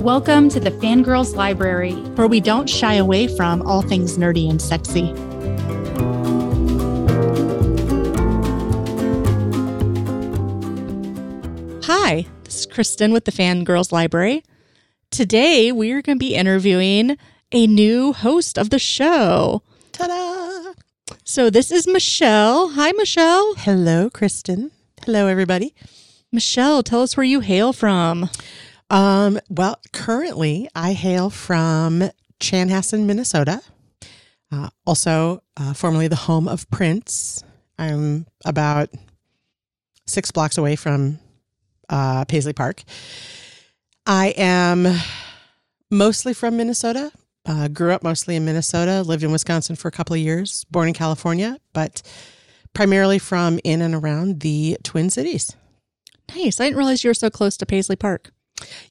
Welcome to the Fangirls Library, where we don't shy away from all things nerdy and sexy. Hi, this is Kristen with the Fangirls Library. Today, we are going to be interviewing a new host of the show. Ta da! So, this is Michelle. Hi, Michelle. Hello, Kristen. Hello, everybody. Michelle, tell us where you hail from. Um, well, currently I hail from Chanhassen, Minnesota. Uh, also, uh, formerly the home of Prince. I'm about six blocks away from uh, Paisley Park. I am mostly from Minnesota. Uh, grew up mostly in Minnesota. Lived in Wisconsin for a couple of years. Born in California, but primarily from in and around the Twin Cities. Nice. I didn't realize you were so close to Paisley Park.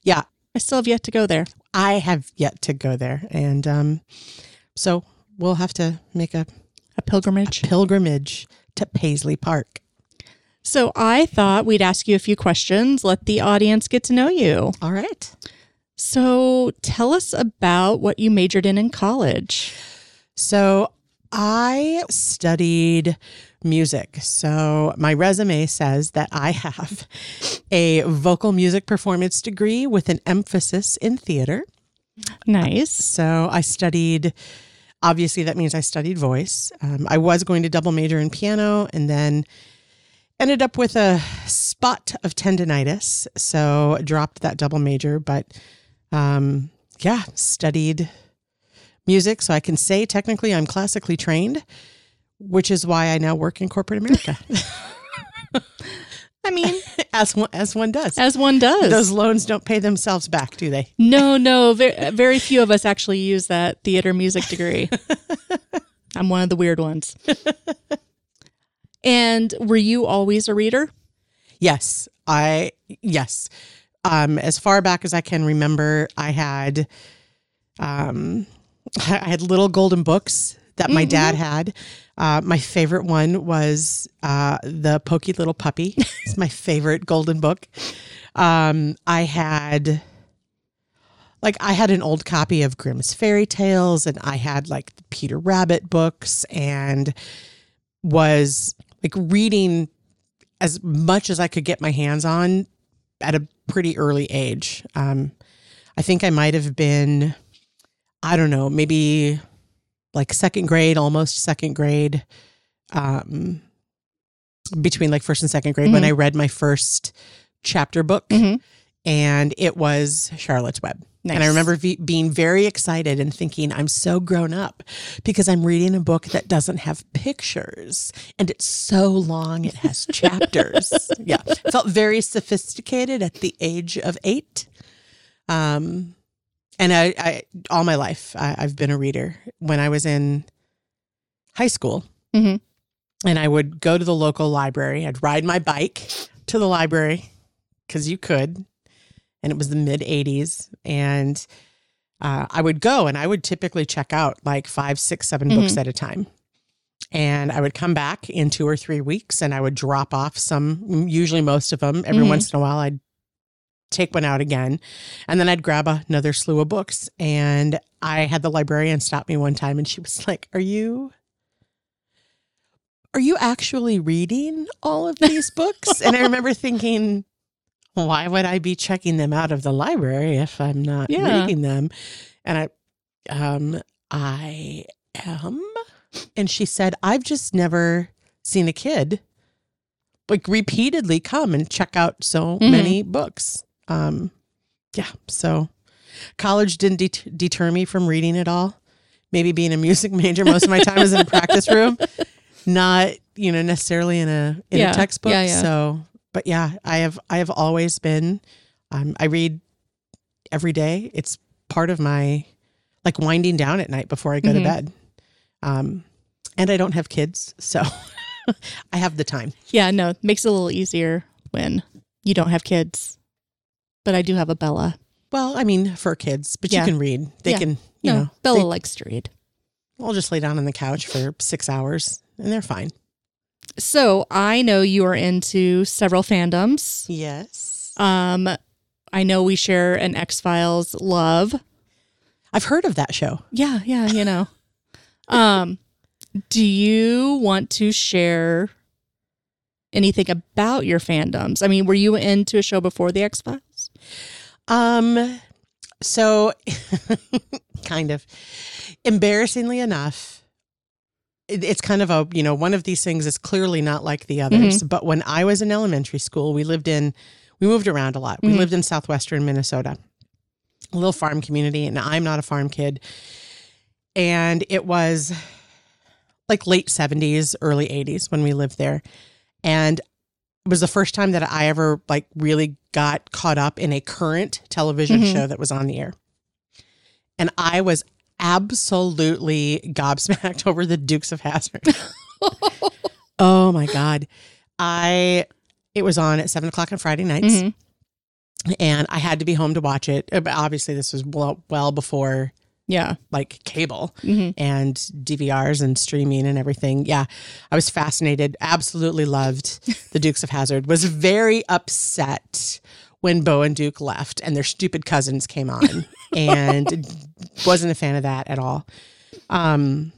Yeah, I still have yet to go there. I have yet to go there, and um, so we'll have to make a, A pilgrimage. a pilgrimage to Paisley Park. So I thought we'd ask you a few questions, let the audience get to know you. All right. So tell us about what you majored in in college. So I studied music. So my resume says that I have a vocal music performance degree with an emphasis in theater. Nice. So I studied, obviously, that means I studied voice. Um, I was going to double major in piano and then ended up with a spot of tendonitis. So dropped that double major, but um, yeah, studied music. So I can say technically I'm classically trained, which is why I now work in corporate America, I mean, as one, as one does. as one does. Those loans don't pay themselves back, do they? no, no, very, very few of us actually use that theater music degree. I'm one of the weird ones. and were you always a reader? Yes, I yes. Um, as far back as I can remember, I had um, I had little golden books that my dad had. Uh, my favorite one was uh, the Pokey Little Puppy. it's my favorite golden book. Um, I had like I had an old copy of Grimm's Fairy Tales, and I had like the Peter Rabbit books, and was like reading as much as I could get my hands on at a pretty early age. Um, I think I might have been, I don't know, maybe like second grade, almost second grade, um, between like first and second grade when Mhm. I read my first chapter book, Mhm. and it was Charlotte's Web. And I remember v- being very excited and thinking, I'm so grown up because I'm reading a book that doesn't have pictures and it's so long, it has chapters. yeah. Felt very sophisticated at the age of eight. Um, and I, I all my life, I, I've been a reader. When I was in high school, Mhm. and I would go to the local library, I'd ride my bike to the library because you could and it was the mid 80s and uh, i would go and i would typically check out like five six seven books at a time and i would come back in two or three weeks and i would drop off some usually most of them every Mhm. once in a while i'd take one out again and then i'd grab another slew of books and i had the librarian stop me one time and she was like are you are you actually reading all of these books and i remember thinking why would I be checking them out of the library if I'm not Yeah. reading them? And I, um, I am. And she said, I've just never seen a kid like repeatedly come and check out so Mhm. many books. Um, yeah. So college didn't det- deter me from reading at all. Maybe being a music major most of my time is in a practice room, not, you know, necessarily in a, in Yeah. a textbook. Yeah, yeah. So, but yeah, I have, I have always been, um, I read every day. It's part of my like winding down at night before I go Mhm. to bed. Um, and I don't have kids, so I have the time. Yeah, no, it makes it a little easier when you don't have kids. But I do have a Bella. Well, I mean, for kids, but Yeah. you can read. They Yeah. can, you no, know, Bella they- likes to read. I'll just lay down on the couch for six hours and they're fine. So I know you are into several fandoms. Yes. Um, I know we share an X Files love. I've heard of that show. Yeah, yeah, you know. um, do you want to share anything about your fandoms? I mean, were you into a show before the X Files? Um, so kind of embarrassingly enough, it- it's kind of a you know one of these things is clearly not like the others. But when I was in elementary school, we lived in we moved around a lot. We Mhm. lived in southwestern Minnesota, a little farm community, and I'm not a farm kid. And it was like late 70s, early 80s when we lived there. And it was the first time that I ever like really got caught up in a current television Mhm. show that was on the air. And I was absolutely gobsmacked over the Dukes of Hazzard. oh my God. I it was on at seven o'clock on Friday nights Mhm. and I had to be home to watch it. But obviously this was well, well before Yeah. like cable hmm and DVRs and streaming and everything. Yeah, I was fascinated. Absolutely loved the Dukes of Hazzard. Was very upset when Bo and Duke left and their stupid cousins came on, and wasn't a fan of that at all. Um,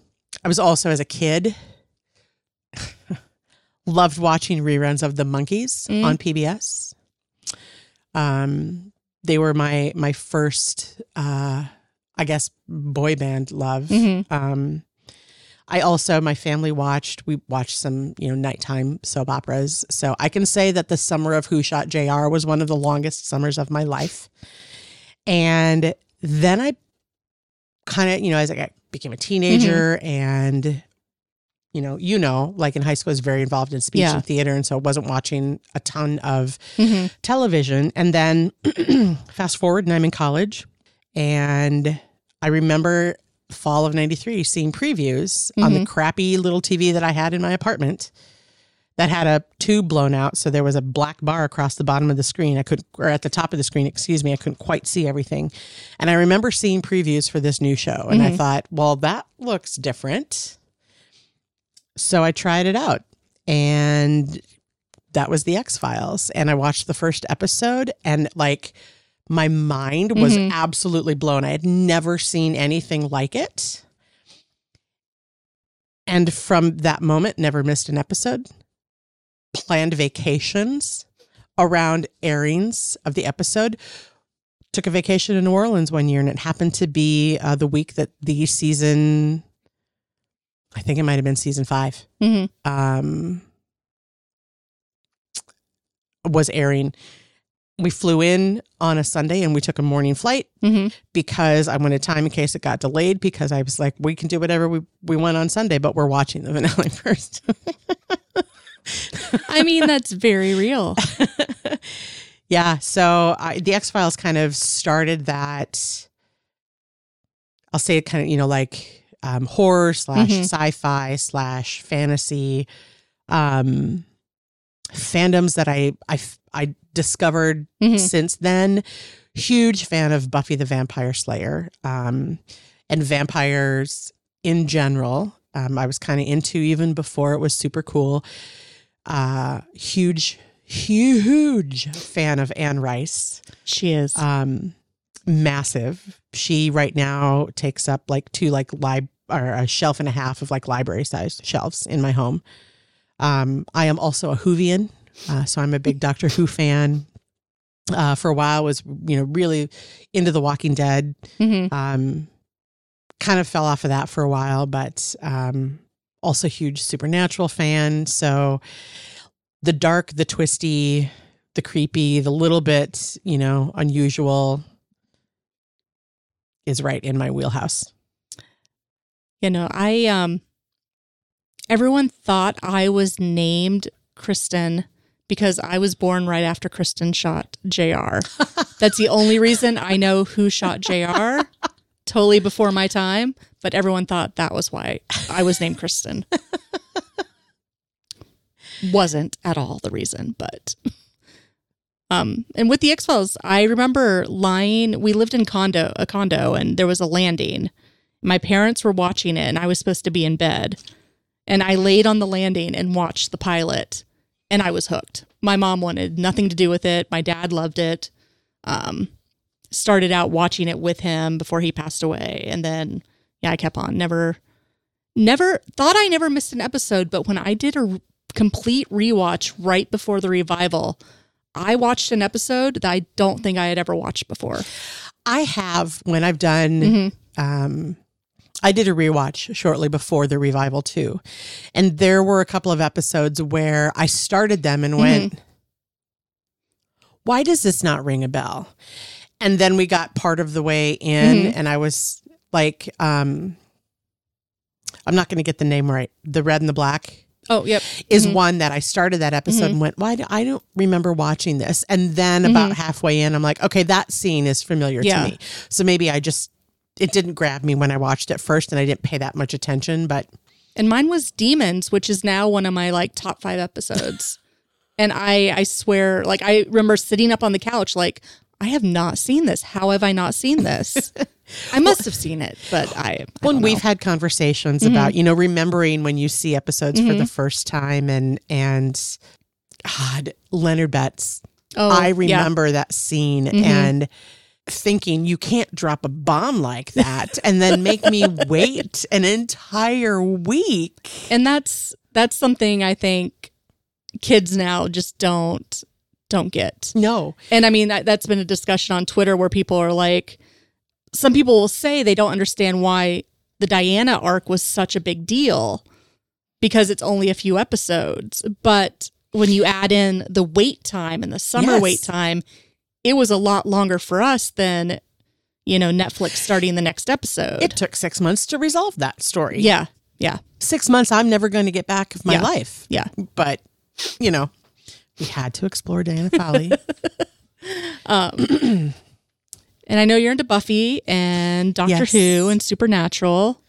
I was also as a kid loved watching reruns of the Monkees Mm. on PBS. Um, they were my my first, uh, I guess, boy band love. Mhm. Um, I also my family watched. We watched some you know nighttime soap operas, so I can say that the summer of Who Shot J.R. was one of the longest summers of my life. And then I kind of you know as I got, became a teenager and you know you know like in high school I was very involved in speech Yeah. and theater, and so I wasn't watching a ton of hmm television. And then fast forward, and I'm in college. And I remember fall of 93 seeing previews on the mm-hmm. crappy little TV that I had in my apartment that had a tube blown out. So there was a black bar across the bottom of the screen. I could, or at the top of the screen, excuse me, I couldn't quite see everything. And I remember seeing previews for this new show. And I mm-hmm. thought, well, that looks different. So I tried it out. And that was the X Files. And I watched the first episode and like my mind was Mhm. absolutely blown. I had never seen anything like it. And from that moment, never missed an episode. Planned vacations around airings of the episode. Took a vacation in New Orleans one year, and it happened to be uh, the week that the season, I think it might have been season five, hmm um, was airing. We flew in on a Sunday and we took a morning flight hmm because I wanted time in case it got delayed because I was like, we can do whatever we, we want on Sunday, but we're watching the finale first. I mean, that's very real. yeah. So I, the X Files kind of started that. I'll say it kind of, you know, like um, horror slash Mhm. sci fi slash fantasy um, fandoms that I, I, I discovered Mhm. since then. Huge fan of Buffy the Vampire Slayer um, and vampires in general. Um, I was kind of into even before it was super cool. Uh, huge, huge fan of Anne Rice. She is. Um, massive. She right now takes up like two like lib or a shelf and a half of like library sized shelves in my home. Um, I am also a Whovian, uh, so I'm a big Doctor Who fan. Uh, for a while, was you know really into The Walking Dead. hmm Um, kind of fell off of that for a while, but um, also huge Supernatural fan. So the dark, the twisty, the creepy, the little bit you know unusual is right in my wheelhouse. You know, I um everyone thought I was named Kristen because I was born right after Kristen shot JR. That's the only reason I know who shot JR. totally before my time, but everyone thought that was why I was named Kristen. Wasn't at all the reason, but um and with the X-Files, I remember lying we lived in condo a condo and there was a landing. My parents were watching it and I was supposed to be in bed. And I laid on the landing and watched the pilot and I was hooked. My mom wanted nothing to do with it. My dad loved it. um, started out watching it with him before he passed away, and then yeah, I kept on. Never, never thought I never missed an episode, but when I did a complete rewatch right before the revival, I watched an episode that I don't think I had ever watched before. I have when I've done. Mm-hmm. Um, I did a rewatch shortly before the revival too, and there were a couple of episodes where I started them and went, "Why does this not ring a bell?" And then we got part of the way in, Mhm. and I was like, um, "I'm not going to get the name right." The red and the black Oh, yep. is Mhm. one that I started that episode Mhm. and went, "Why? Do, I don't remember watching this." And then about Mhm. halfway in, I'm like, "Okay, that scene is familiar Yeah. to me." So maybe I just it didn't grab me when I watched it first, and I didn't pay that much attention. But And mine was Demons, which is now one of my like top five episodes. and I I swear, like I remember sitting up on the couch, like I have not seen this. How have I not seen this? I must have seen it, but I. I when we've had conversations Mm-hmm. about you know remembering when you see episodes for the first time, and and God, Leonard Betts, oh, I yeah. remember that scene Mhm. and thinking you can't drop a bomb like that and then make me wait an entire week. and that's that's something I think kids now just don't don't get. No. And I mean that that's been a discussion on Twitter where people are like, some people will say they don't understand why the Diana arc was such a big deal because it's only a few episodes, but when you add in the wait time and the summer Yes. wait time, it was a lot longer for us than you know Netflix starting the next episode. It took six months to resolve that story. yeah, yeah, Six months I'm never going to get back of my Yeah. life. yeah. But, you know, we had to explore Diana Fowley. Um, and I know you're into Buffy and Doctor Yes. Who and Supernatural.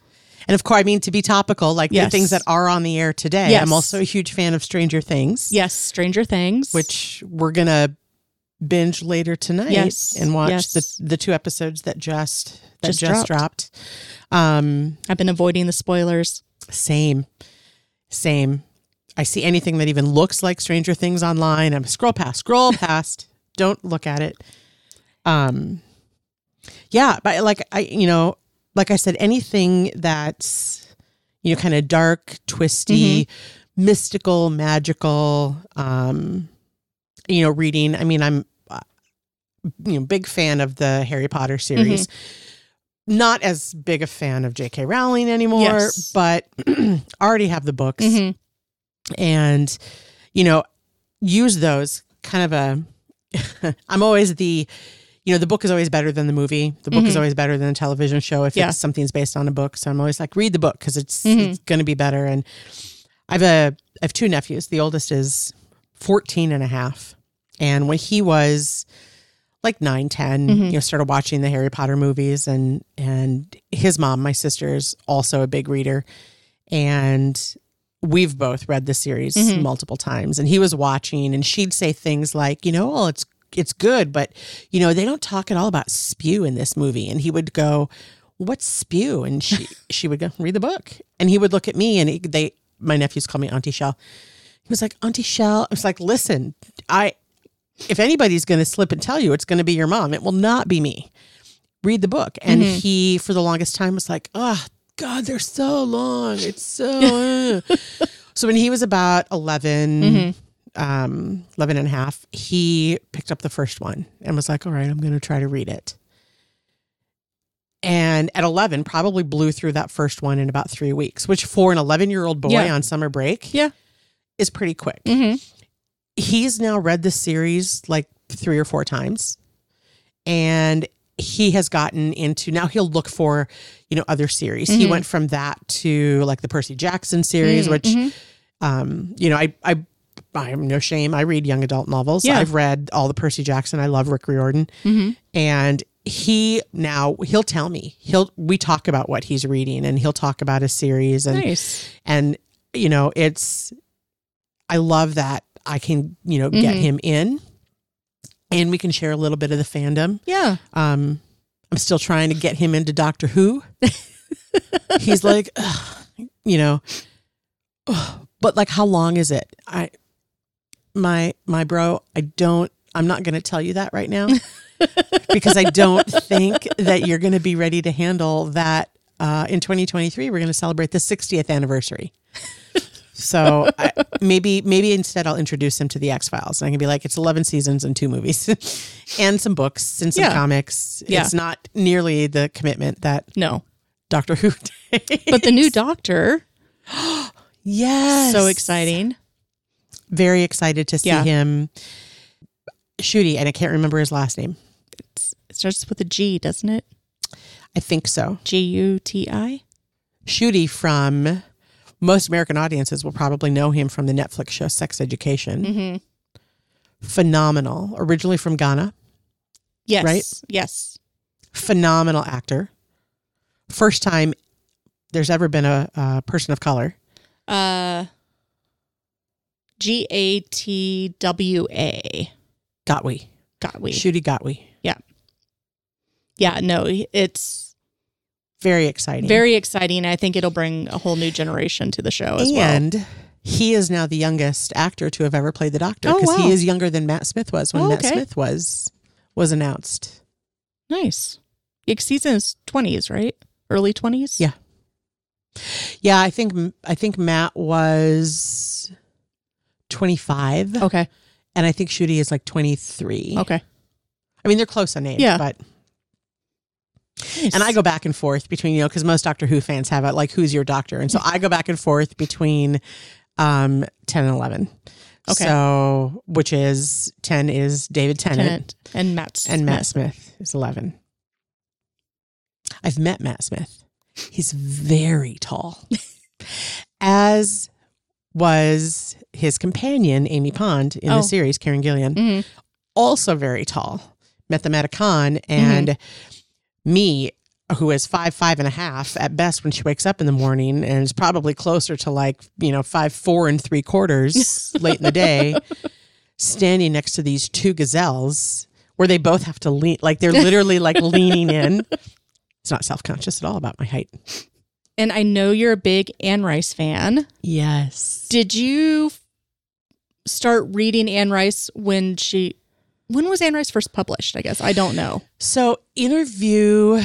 and of course, I mean, to be topical, like the things that are on the air today, Yes. I'm also a huge fan of Stranger Things. Yes, Stranger Things. which we're gonna binge later tonight Yes, and watch yes. the the two episodes that just that Just just, dropped. Um, I've been avoiding the spoilers. same, same. I see anything that even looks like Stranger Things online. I'm scroll past, scroll past. Don't look at it. Um, yeah, but like I, you know, like I said, anything that's you know kind of dark, twisty, mystical, magical. Um, you know, reading. I mean, I'm you know big fan of the Harry Potter series. Not as big a fan of J.K. Rowling anymore, Yes. but already have the books Mhm. and you know use those kind of a i'm always the you know the book is always better than the movie the book is Mhm. always better than a television show if Yeah. it's something's based on a book so i'm always like read the book because it's, Mhm. it's going to be better and i have a i have two nephews the oldest is 14 and a half and when he was like 9 10 Mhm. you know started watching the harry potter movies and and his mom my sister is also a big reader. And we've both read the series Mhm. multiple times. And he was watching and she'd say things like you know well it's it's good but you know they don't talk at all about spew in this movie. And he would go what's spew? And she she would go read the book. And he would look at me and he, they my nephews call me auntie shell. He was like auntie shell i was like listen i if anybody's going to slip and tell you it's going to be your mom it will not be me read the book and Mhm. he for the longest time was like oh god they're so long it's so uh." so when he was about 11 Mhm. um 11 and a half he picked up the first one and was like all right i'm going to try to read it and at 11 probably blew through that first one in about three weeks which for an 11 year old boy Yeah. on summer break Yeah. is pretty quick Mhm. He's now read the series like three or four times and he has gotten into now he'll look for you know other series he Mhm. went from that to like the percy jackson series Mm, which mhm. um you know i i i'm no shame i read young adult novels Yeah. i've read all the percy jackson i love rick riordan Mhm. and he now he'll tell me he'll we talk about what he's reading and he'll talk about a series and nice. and you know it's i love that i can you know get Mhm. him in and we can share a little bit of the fandom Yeah. um i'm still trying to get him into doctor who he's like you know "Ugh." but like how long is it i my my bro i don't i'm not going to tell you that right now because I don't think that you're going to be ready to handle that. Uh, in 2023, we're going to celebrate the 60th anniversary. So I, maybe maybe instead I'll introduce him to the X Files. And I can be like, it's 11 seasons and two movies, and some books and some Yeah. comics. Yeah. It's not nearly the commitment that No. Doctor Who. But the new doctor, yes, so exciting. Very excited to see Yeah. him. Ncuti, and I can't remember his last name. It's, it starts with a G, doesn't it? I think so. G U T I. Ncuti from most American audiences will probably know him from the Netflix show Sex Education. Mm-hmm. Phenomenal. Originally from Ghana. Yes. Right? Yes. Phenomenal actor. First time there's ever been a, a person of color. Uh, G A T W A. Gatwi. Got we. Ncuti Gatwa. Yeah. Yeah, no, it's Very exciting. very exciting. I think it'll bring a whole new generation to the show as well. and he is now the youngest actor to have ever played the Doctor Oh, because wow. he is younger than Matt Smith was when Oh, Matt. Smith was was announced. Nice. He's in his twenties, right? Early twenties. Yeah. Yeah, I think I think Matt was 25 Okay. and I think Ncuti is like 23. Okay. I mean, they're close on age, Yeah. but and I go back and forth between, you know, because most Doctor Who fans have it like, who's your doctor? And so I go back and forth between um, 10 and 11. Okay. So, which is 10 is David Tennant, Tennant and Matt Smith. and Matt Smith. Is 11. I've met Matt Smith. He's very tall, as was his companion, Amy Pond, in Oh. the series, Karen Gillan Mhm. also very tall. Met them at a con, and me, who is five, five and a half at best when she wakes up in the morning, and is probably closer to like, you know, five, four and three quarters late in the day, standing next to these two gazelles where they both have to lean, like they're literally like leaning in. It's not self conscious at all about my height. And I know you're a big Anne Rice fan. Yes. Did you start reading Anne Rice when she when was Anne Rice first published? I guess I don't know. So, interview.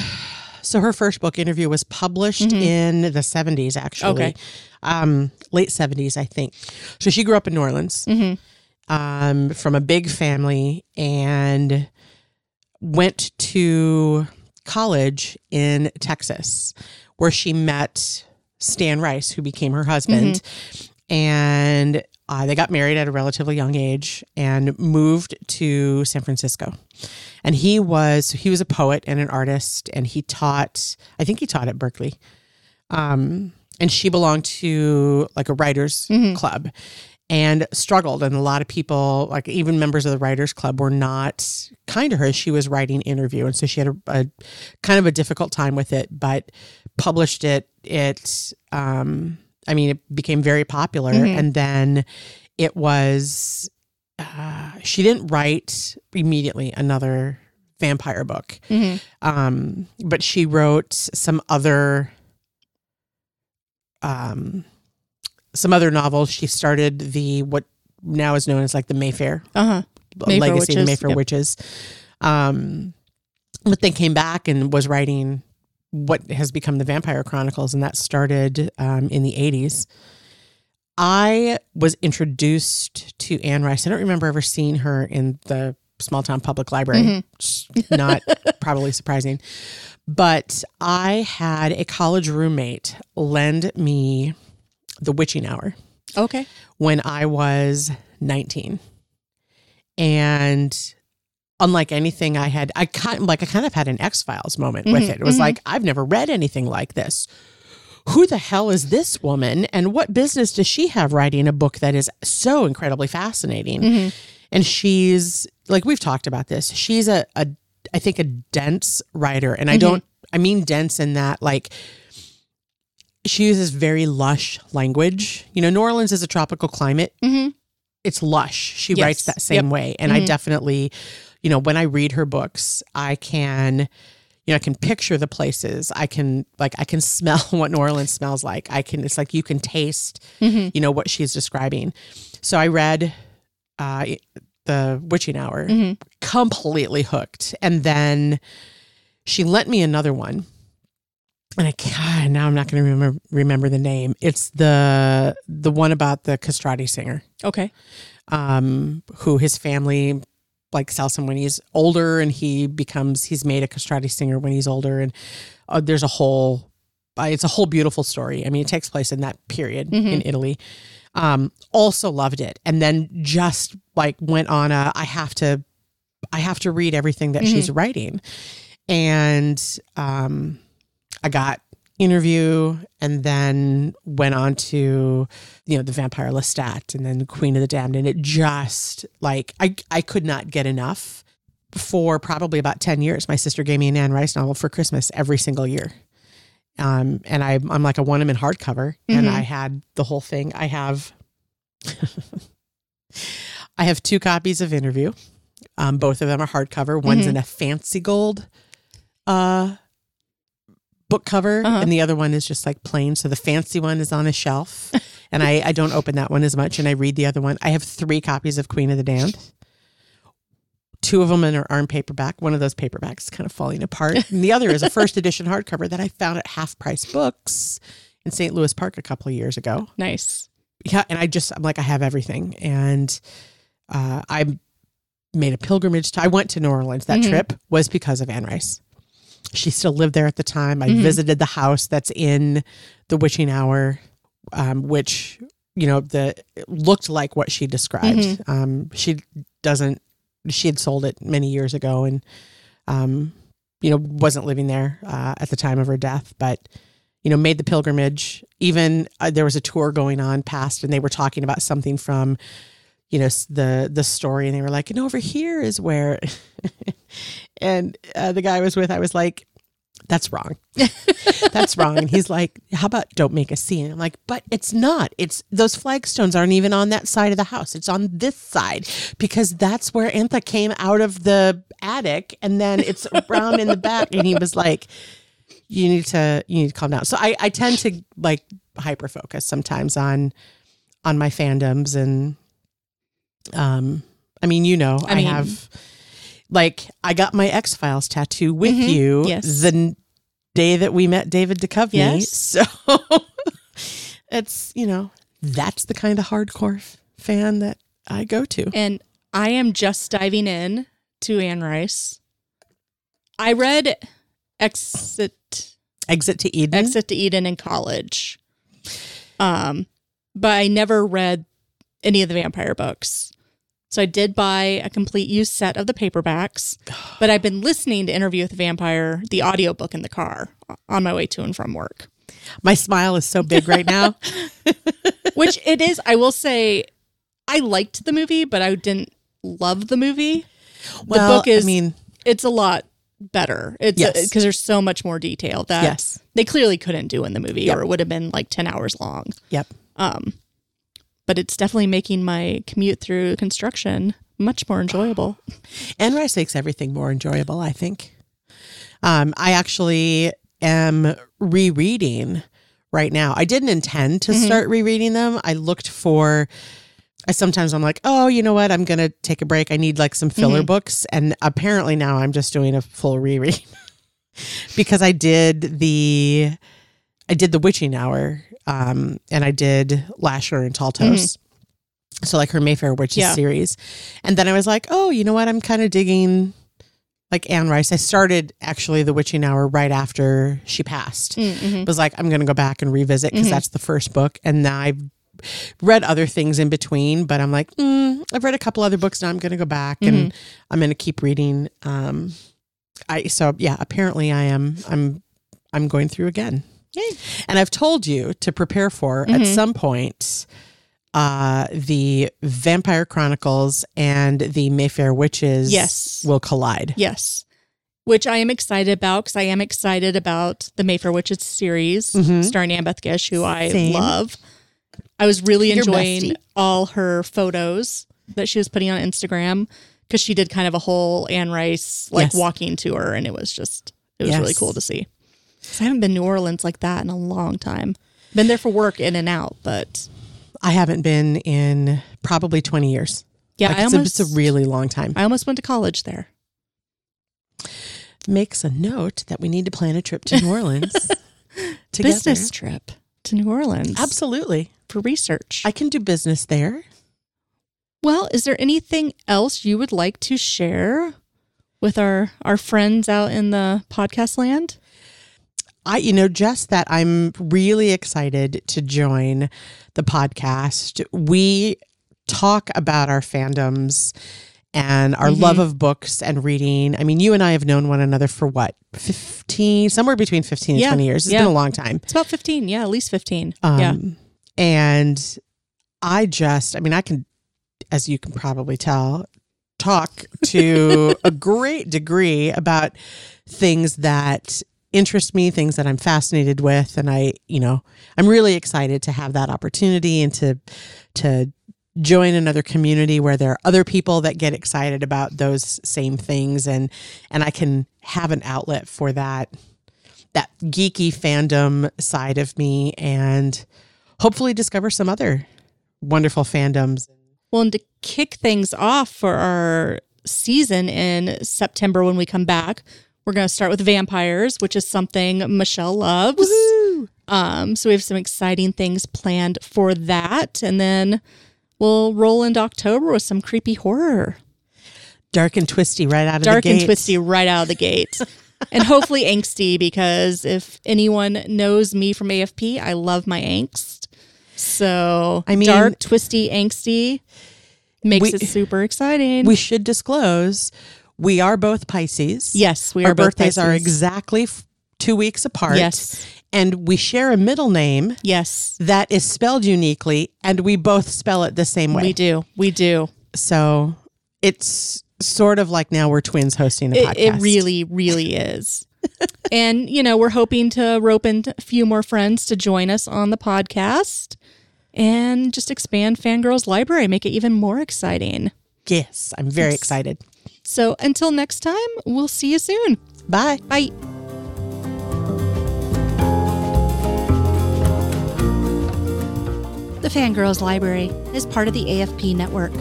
So, her first book, Interview, was published in the 70s, actually. Okay. Um, late 70s, I think. So, she grew up in New Orleans Mm-hmm. um, from a big family and went to college in Texas, where she met Stan Rice, who became her husband. And uh, they got married at a relatively young age and moved to San Francisco. And he was he was a poet and an artist, and he taught. I think he taught at Berkeley. Um, and she belonged to like a writers club and struggled and a lot of people like even members of the writers club were not kind to her she was writing interview and so she had a, a kind of a difficult time with it but published it it um i mean it became very popular. And then it was uh, she didn't write immediately another vampire book. Um but she wrote some other um some other novels. She started the what now is known as like the mayfair. Uh huh. Mayfair legacy Witches, mayfair yep. witches. Um but then came back and was writing what has become the vampire chronicles and that started um, in the 80s i was introduced to anne rice i don't remember ever seeing her in the small town public library Mm-hmm. not probably surprising but i had a college roommate lend me the witching hour Okay. when I was 19. And unlike anything I had, I kind like I kind of had an X Files moment with mm-hmm, it. It was mm-hmm. like, I've never read anything like this. Who the hell is this woman? And what business does she have writing a book that is so incredibly fascinating? Mm-hmm. And she's like, we've talked about this. She's a, a I think, a dense writer. And I don't, I mean, dense in that, like, she uses very lush language. You know, New Orleans is a tropical climate. Mhm. It's lush. She Yes. writes that same Yep. way. And I definitely, you know, when I read her books, I can, you know, I can picture the places. I can like I can smell what New Orleans smells like. I can it's like you can taste, Mm-hmm. you know, what she's describing. So I read uh the witching hour Mm-hmm. completely hooked. And then she lent me another one. And I God, now I'm not going to remember remember the name. It's the the one about the castrati singer, Okay. um, who his family like him when he's older, and he becomes he's made a castrati singer when he's older, and uh, there's a whole uh, it's a whole beautiful story. I mean, it takes place in that period in Italy. Um, also loved it, and then just like went on a I have to I have to read everything that she's writing, and um, I got interview and then went on to you know the vampire lestat and then queen of the damned. And it just like i i could not get enough for probably about 10 years. My sister gave me an anne rice novel for christmas every single year. Um and i i'm like a one them in hardcover. And Mhm. i had the whole thing. I have i have two copies of interview. Um both of them are hardcover. One's Mhm. in a fancy gold uh book cover Uh-huh. and the other one is just like plain. So the fancy one is on a shelf and I, I don't open that one as much and i read the other one. I have three copies of queen of the damned. Two of them in are in paperback. One of those paperbacks is kind of falling apart. And the other is a first edition hardcover that i found at half price books in st louis park a couple of years ago. Nice. yeah and i just i'm like i have everything. And uh, i made a pilgrimage to i went to new orleans. That Mhm. trip was because of anne rice she still lived there at the time i Mhm. visited the house that's in the witching hour um, which you know the looked like what she described Mhm. um, she doesn't she had sold it many years ago and um, you know wasn't living there uh, at the time of her death but you know made the pilgrimage even uh, there was a tour going on past and they were talking about something from you know the the story and they were like and over here is where and uh, the guy I was with i was like that's wrong. That's wrong. And he's like how about don't make a scene? I'm like but it's not. It's those flagstones aren't even on that side of the house. It's on this side because that's where antha came out of the attic and then it's around in the back. And he was like you need to you need to calm down. So i i tend to like hyper focus sometimes on on my fandoms and um i mean you know i, I mean- have like i got my x files tattoo with Mhm. you Yes. the n- day that we met david Duchovny. Yes. so it's you know that's the kind of hardcore f- fan that i go to And I am just diving in to Anne Rice. I read Exit exit to eden Exit to Eden in college. Um, but I never read any of the vampire books. So I did buy a complete used set of the paperbacks, but I've been listening to Interview with the Vampire, the audiobook in the car on my way to and from work. my smile is so big right now Which it is, I will say, I liked the movie, but I didn't love the movie. well, book is- i mean It's a lot better. It's Yes. because there's so much more detail that yes they clearly couldn't do in the movie, Yep. or it would have been like ten hours long. yep Um, but it's definitely making my commute through construction much more enjoyable. Anne Rice makes everything more enjoyable, I think. Um, I actually am rereading right now. I didn't intend to Mhm. start rereading them. I looked for I sometimes I'm like, oh, you know what? I'm gonna take a break. I need like some filler Mhm. books. And apparently now I'm just doing a full reread. because I did the I did the witching hour, um, and I did Lasher and Taltos. So like her Mayfair Witches Yeah. series. And then I was like, oh, you know what? I'm kind of digging like Anne Rice. I started actually the witching hour right after she passed. Mm-hmm. was like, I'm going to go back and revisit because Mhm. that's the first book. And now I've read other things in between, but I'm like, mm, I've read a couple other books. Now I'm going to go back and I'm going to keep reading. Um, I so yeah. Apparently, I am. I'm. I'm going through again. Yay. And I've told you to prepare for at Mhm. some point uh the Vampire Chronicles and the Mayfair Witches Yes. will collide. Yes. Which I am excited about because I am excited about the Mayfair Witches series Mhm. starring Annabeth Gish, who I Same. love. I was really enjoying bestie. all her photos that she was putting on Instagram because she did kind of a whole Anne Rice like Yes. walking tour, and it was just it was really cool to see. I haven't been to New Orleans like that in a long time. Been there for work in and out, but I haven't been in probably 20 years. Yeah, Like, it's, a, it's a really long time. I almost went to college there. Makes a note that we need to plan a trip to New Orleans together. Business trip to New Orleans. Absolutely. For research. I can do business there. well, is there anything else you would like to share with our our friends out in the podcast land? I, you know, just that I'm really excited to join the podcast. We talk about our fandoms and our Mhm. love of books and reading. I mean, you and I have known one another for what, 15, somewhere between 15 and Yeah, 20 years. It's yeah. been a long time. It's about 15. Yeah, at least 15. Um, yeah. And I just, I mean, I can, as you can probably tell, talk to a great degree about things that interest me, things that I'm fascinated with. And I, you know, I'm really excited to have that opportunity and to, to, join another community where there are other people that get excited about those same things and and I can have an outlet for that that geeky fandom side of me and hopefully discover some other wonderful fandoms. Well, and to kick things off for our season in September when we come back, we're going to start with vampires, which is something Michelle loves. Um, so we have some exciting things planned for that, and then we'll roll into October with some creepy horror, Dark and twisty right out of dark the and gate. twisty right out of the gate, and hopefully angsty because if anyone knows me from AFP, I love my angst. So I mean- dark, twisty, angsty makes We- it super exciting. We should disclose we are both Pisces. yes, we Our are both birthdays are exactly f- two weeks apart. Yes. And we share a middle name Yes, that is spelled uniquely, and we both spell it the same way. we do. We do. So it's sort of like now we're twins hosting a It, podcast. it really, really is. and, you know, we're hoping to rope in a few more friends to join us on the podcast and just expand Fangirls Library, make it even more exciting. Yes, I'm very Yes. excited. So until next time, we'll see you soon. Bye. Bye. The Fangirls Library is part of the AFP network.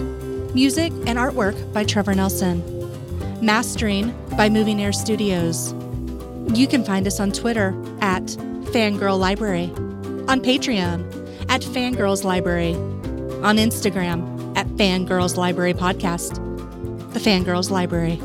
Music and artwork by Trevor Nelson. Mastering by Moving Air Studios. You can find us on Twitter at Fangirl Library, on Patreon at Fangirls Library, on Instagram at Fangirls Library Podcast. The Fangirls Library.